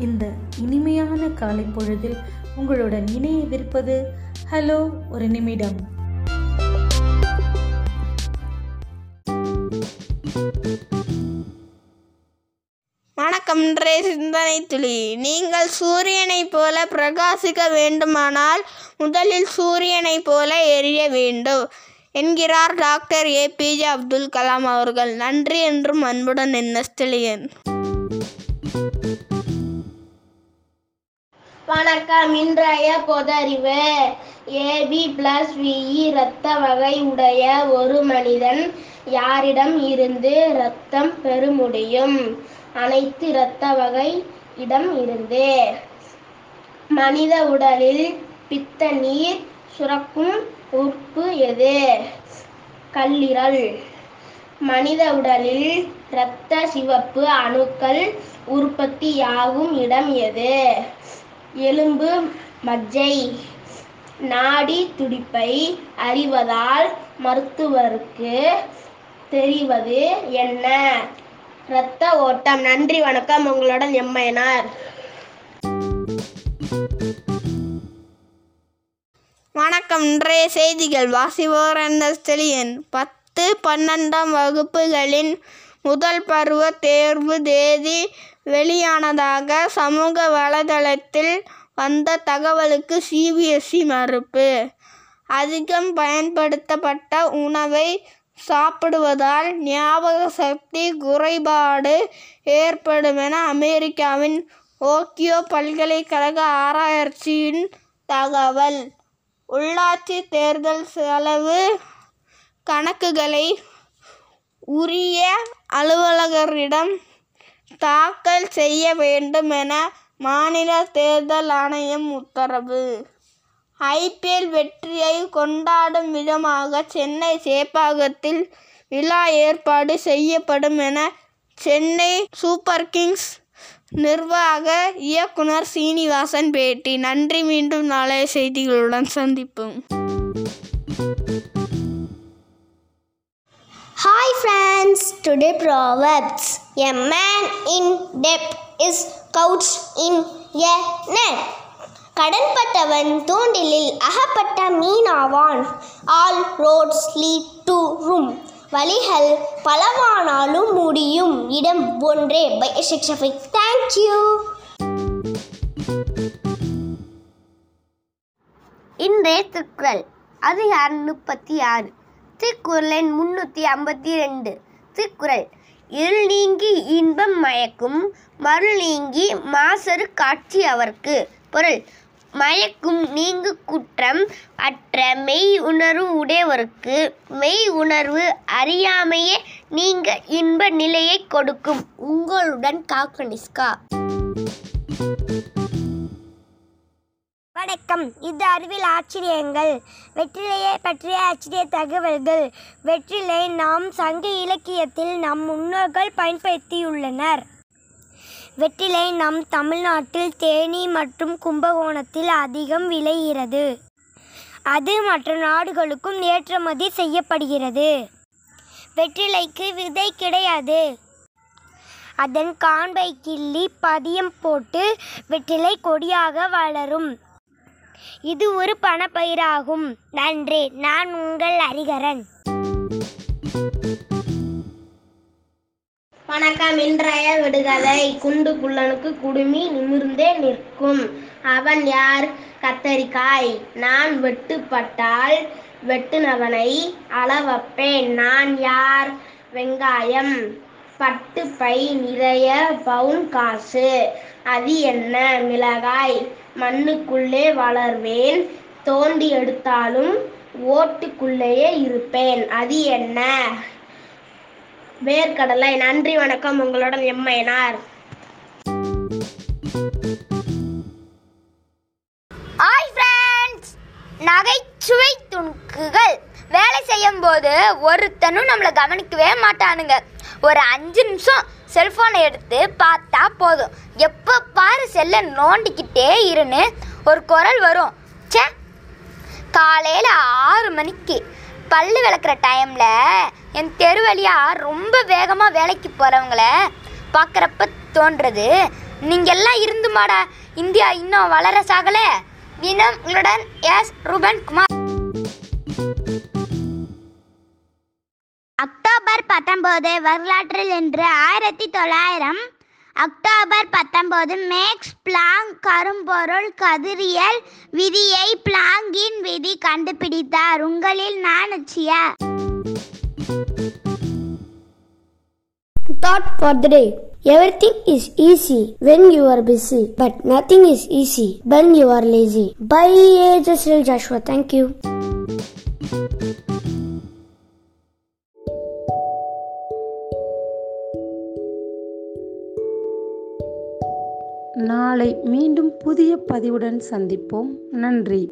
இந்த இனிமையான காலை பொழுதில் உங்களுடன் இணையவிருப்பது ஹலோ ஒரு நிமிடம். வணக்கம் இன்றைய சிந்தனை துளி. நீங்கள் சூரியனைப் போல பிரகாசிக்க வேண்டுமானால் முதலில் சூரியனைப் போல எரிய வேண்டும் என்கிறார் டாக்டர் ஏபிஜே அப்துல் கலாம் அவர்கள். நன்றி என்றும் அன்புடன் என்னஸ்தலியன் வணக்கம். இன்றைய பொதறிவு. ஏபி பிளஸ் விஇ இரத்த வகை உடைய ஒரு மனிதன் யாரிடம் இருந்து இரத்தம் பெற முடியும்? அனைத்து இரத்த வகை இடம் இருந்து. மனித உடலில் பித்த நீர் சுரக்கும் உறுப்பு எது? கல்லீரல். மனித உடலில் இரத்த சிவப்பு அணுக்கள் உற்பத்தியாகும் இடம் எது? எலும்பு மஜ்ஜை. நாடி துடிப்பை அறிவதால் மருத்துவருக்கு தெரிவது என்ன? இரத்த ஓட்டம். நன்றி வணக்கம். உங்களுடன் எம்மையனார் வணக்கம். இன்றைய செய்திகள். வாசிவோர் பத் பத்து பன்னெண்டாம் வகுப்புகளின் முதல் பருவ தேர்வு தேதி வெளியானதாக சமூக வலைதளத்தில் வந்த தகவலுக்கு சிபிஎஸ்இ மறுப்பு. அதிகம் பயன்படுத்தப்பட்ட உணவை சாப்பிடுவதால் ஞாபக சக்தி குறைபாடு ஏற்படும் என அமெரிக்காவின் ஓக்கியோ பல்கலைக்கழக ஆராய்ச்சியின் தகவல். உள்ளாட்சி தேர்தல் செலவு கணக்குகளை உரிய அலுவலகரிடம் தாக்கல் செய்ய வேண்டும் என மாநில தேர்தல் ஆணையம் உத்தரவு. ஐபிஎல் வெற்றியை கொண்டாடும் விதமாக சென்னை சேப்பாகத்தில் விழா ஏற்பாடு செய்யப்படும் என சென்னை சூப்பர் கிங்ஸ் நிர்வாக இயக்குனர் சீனிவாசன் பேட்டி. நன்றி மீண்டும் நாளைய செய்திகளுடன் சந்திப்போம். Today Proverbs. A man in debt is couched in a net. கடன்பட்டவன் தூண்டிலில் அகப்பட்ட மீனாவான். All roads lead to Rome வழிகள் பலவானாலும் முடியும். இடம் ஒன்றே. பை சிக்ஷபிக் தேங்க்யூ இன்றைய திருக்குறள் அதிகாரம் முப்பத்தி ஆறு. திருக்குறளின் முன்னூற்றி ஐம்பத்தி ரெண்டு. திருக்குறள் இருள் நீங்கி இன்பம் மயக்கும் மருள் நீங்கி மாசரு காட்சி அவர்க்கு. பொருள். மயக்கும் நீங்கு குற்றம் அற்ற மெய் உணர்வு உடையவருக்கு. மெய் உணர்வு அறியாமையே நீங்க இன்ப நிலையை கொடுக்கும். உங்களுடன் காக்கனிஸ்கா வணக்கம். இது அறிவில் ஆச்சரியங்கள். வெற்றிலையை பற்றிய ஆச்சரிய தகவல்கள். வெற்றிலை நாம் சங்க இலக்கியத்தில் நம் முன்னோர்கள் பயன்படுத்தியுள்ளனர். வெற்றிலை நம் தமிழ்நாட்டில் தேனி மற்றும் கும்பகோணத்தில் அதிகம் விளைகிறது. அது மற்ற நாடுகளுக்கும் ஏற்றுமதி செய்யப்படுகிறது. வெற்றிலைக்கு விதை கிடையாது. அதன் காண்பை கிள்ளி பதியம் போட்டு வெற்றிலை கொடியாக வளரும். இது ஒரு பணப்பயிராகும். நன்றி நான் உங்கள் அறிகரன் வணக்கம் இன்றைய விடுகதை. குண்டு குள்ளனுக்கு குடுமி நிமிர்ந்தே நிற்கும். அவன் யார்? கத்தரிக்காய். நான் வெட்டுப்பட்டால் வெட்டுனவனை அளவப்பேன். நான் யார்? வெங்காயம். பட்டு பை நிறைய பவுன் காசு. அது என்ன? மிளகாய். மண்ணுக்குள்ளே வளர்வேன். தோண்டி எடுத்தாலும் ஓட்டுக்குள்ளேயே இருப்பேன். அது என்ன? வேர்க்கடலை. நன்றி வணக்கம். உங்களுடன் எம்மையனார் ஹாய் ஃப்ரெண்ட்ஸ் நகைச்சுவை துணுக்குகள். வேலை செய்யும் போது ஒருத்தனும் நம்மளை கவனிக்கவே மாட்டானுங்க. ஒரு அஞ்சு நிமிஷம் செல்ஃபோனை எடுத்து பார்த்தா போதும். எப்போ பாரு செல்லை நோண்டிக்கிட்டே இருன்னு ஒரு குரல் வரும். ச்சே! காலையில் ஆறு மணிக்கு பல்லு விளக்குற டைமில் என் தெரு வழியாக ரொம்ப வேகமாக வேலைக்கு போகிறவங்கள பார்க்குறப்ப தோன்றது நீங்கள்லாம் இருந்து மாடா இந்தியா இன்னும் வளர சாகலை. வினம் உங்களுடன் எஸ். ரூபன் குமார் அக்டோபர் பத்தொன்பது வரலாற்றில் இன்று ஆயிரத்தி தொள்ளாயிரம் அக்டோபர் பத்தொன்பது மேக்ஸ் பிளாங்க் கரும்பொருள் கதிரியல் விதியை பிளாங்கின் விதி கண்டுபிடித்தார் உங்களில் நான் அச்சியா Thought for the day. Everything is easy when you are busy, but nothing is easy when you are lazy. By Jessel Joshua. Thank you. நாளை மீண்டும் புதிய பதிவுடன் சந்திப்போம். நன்றி.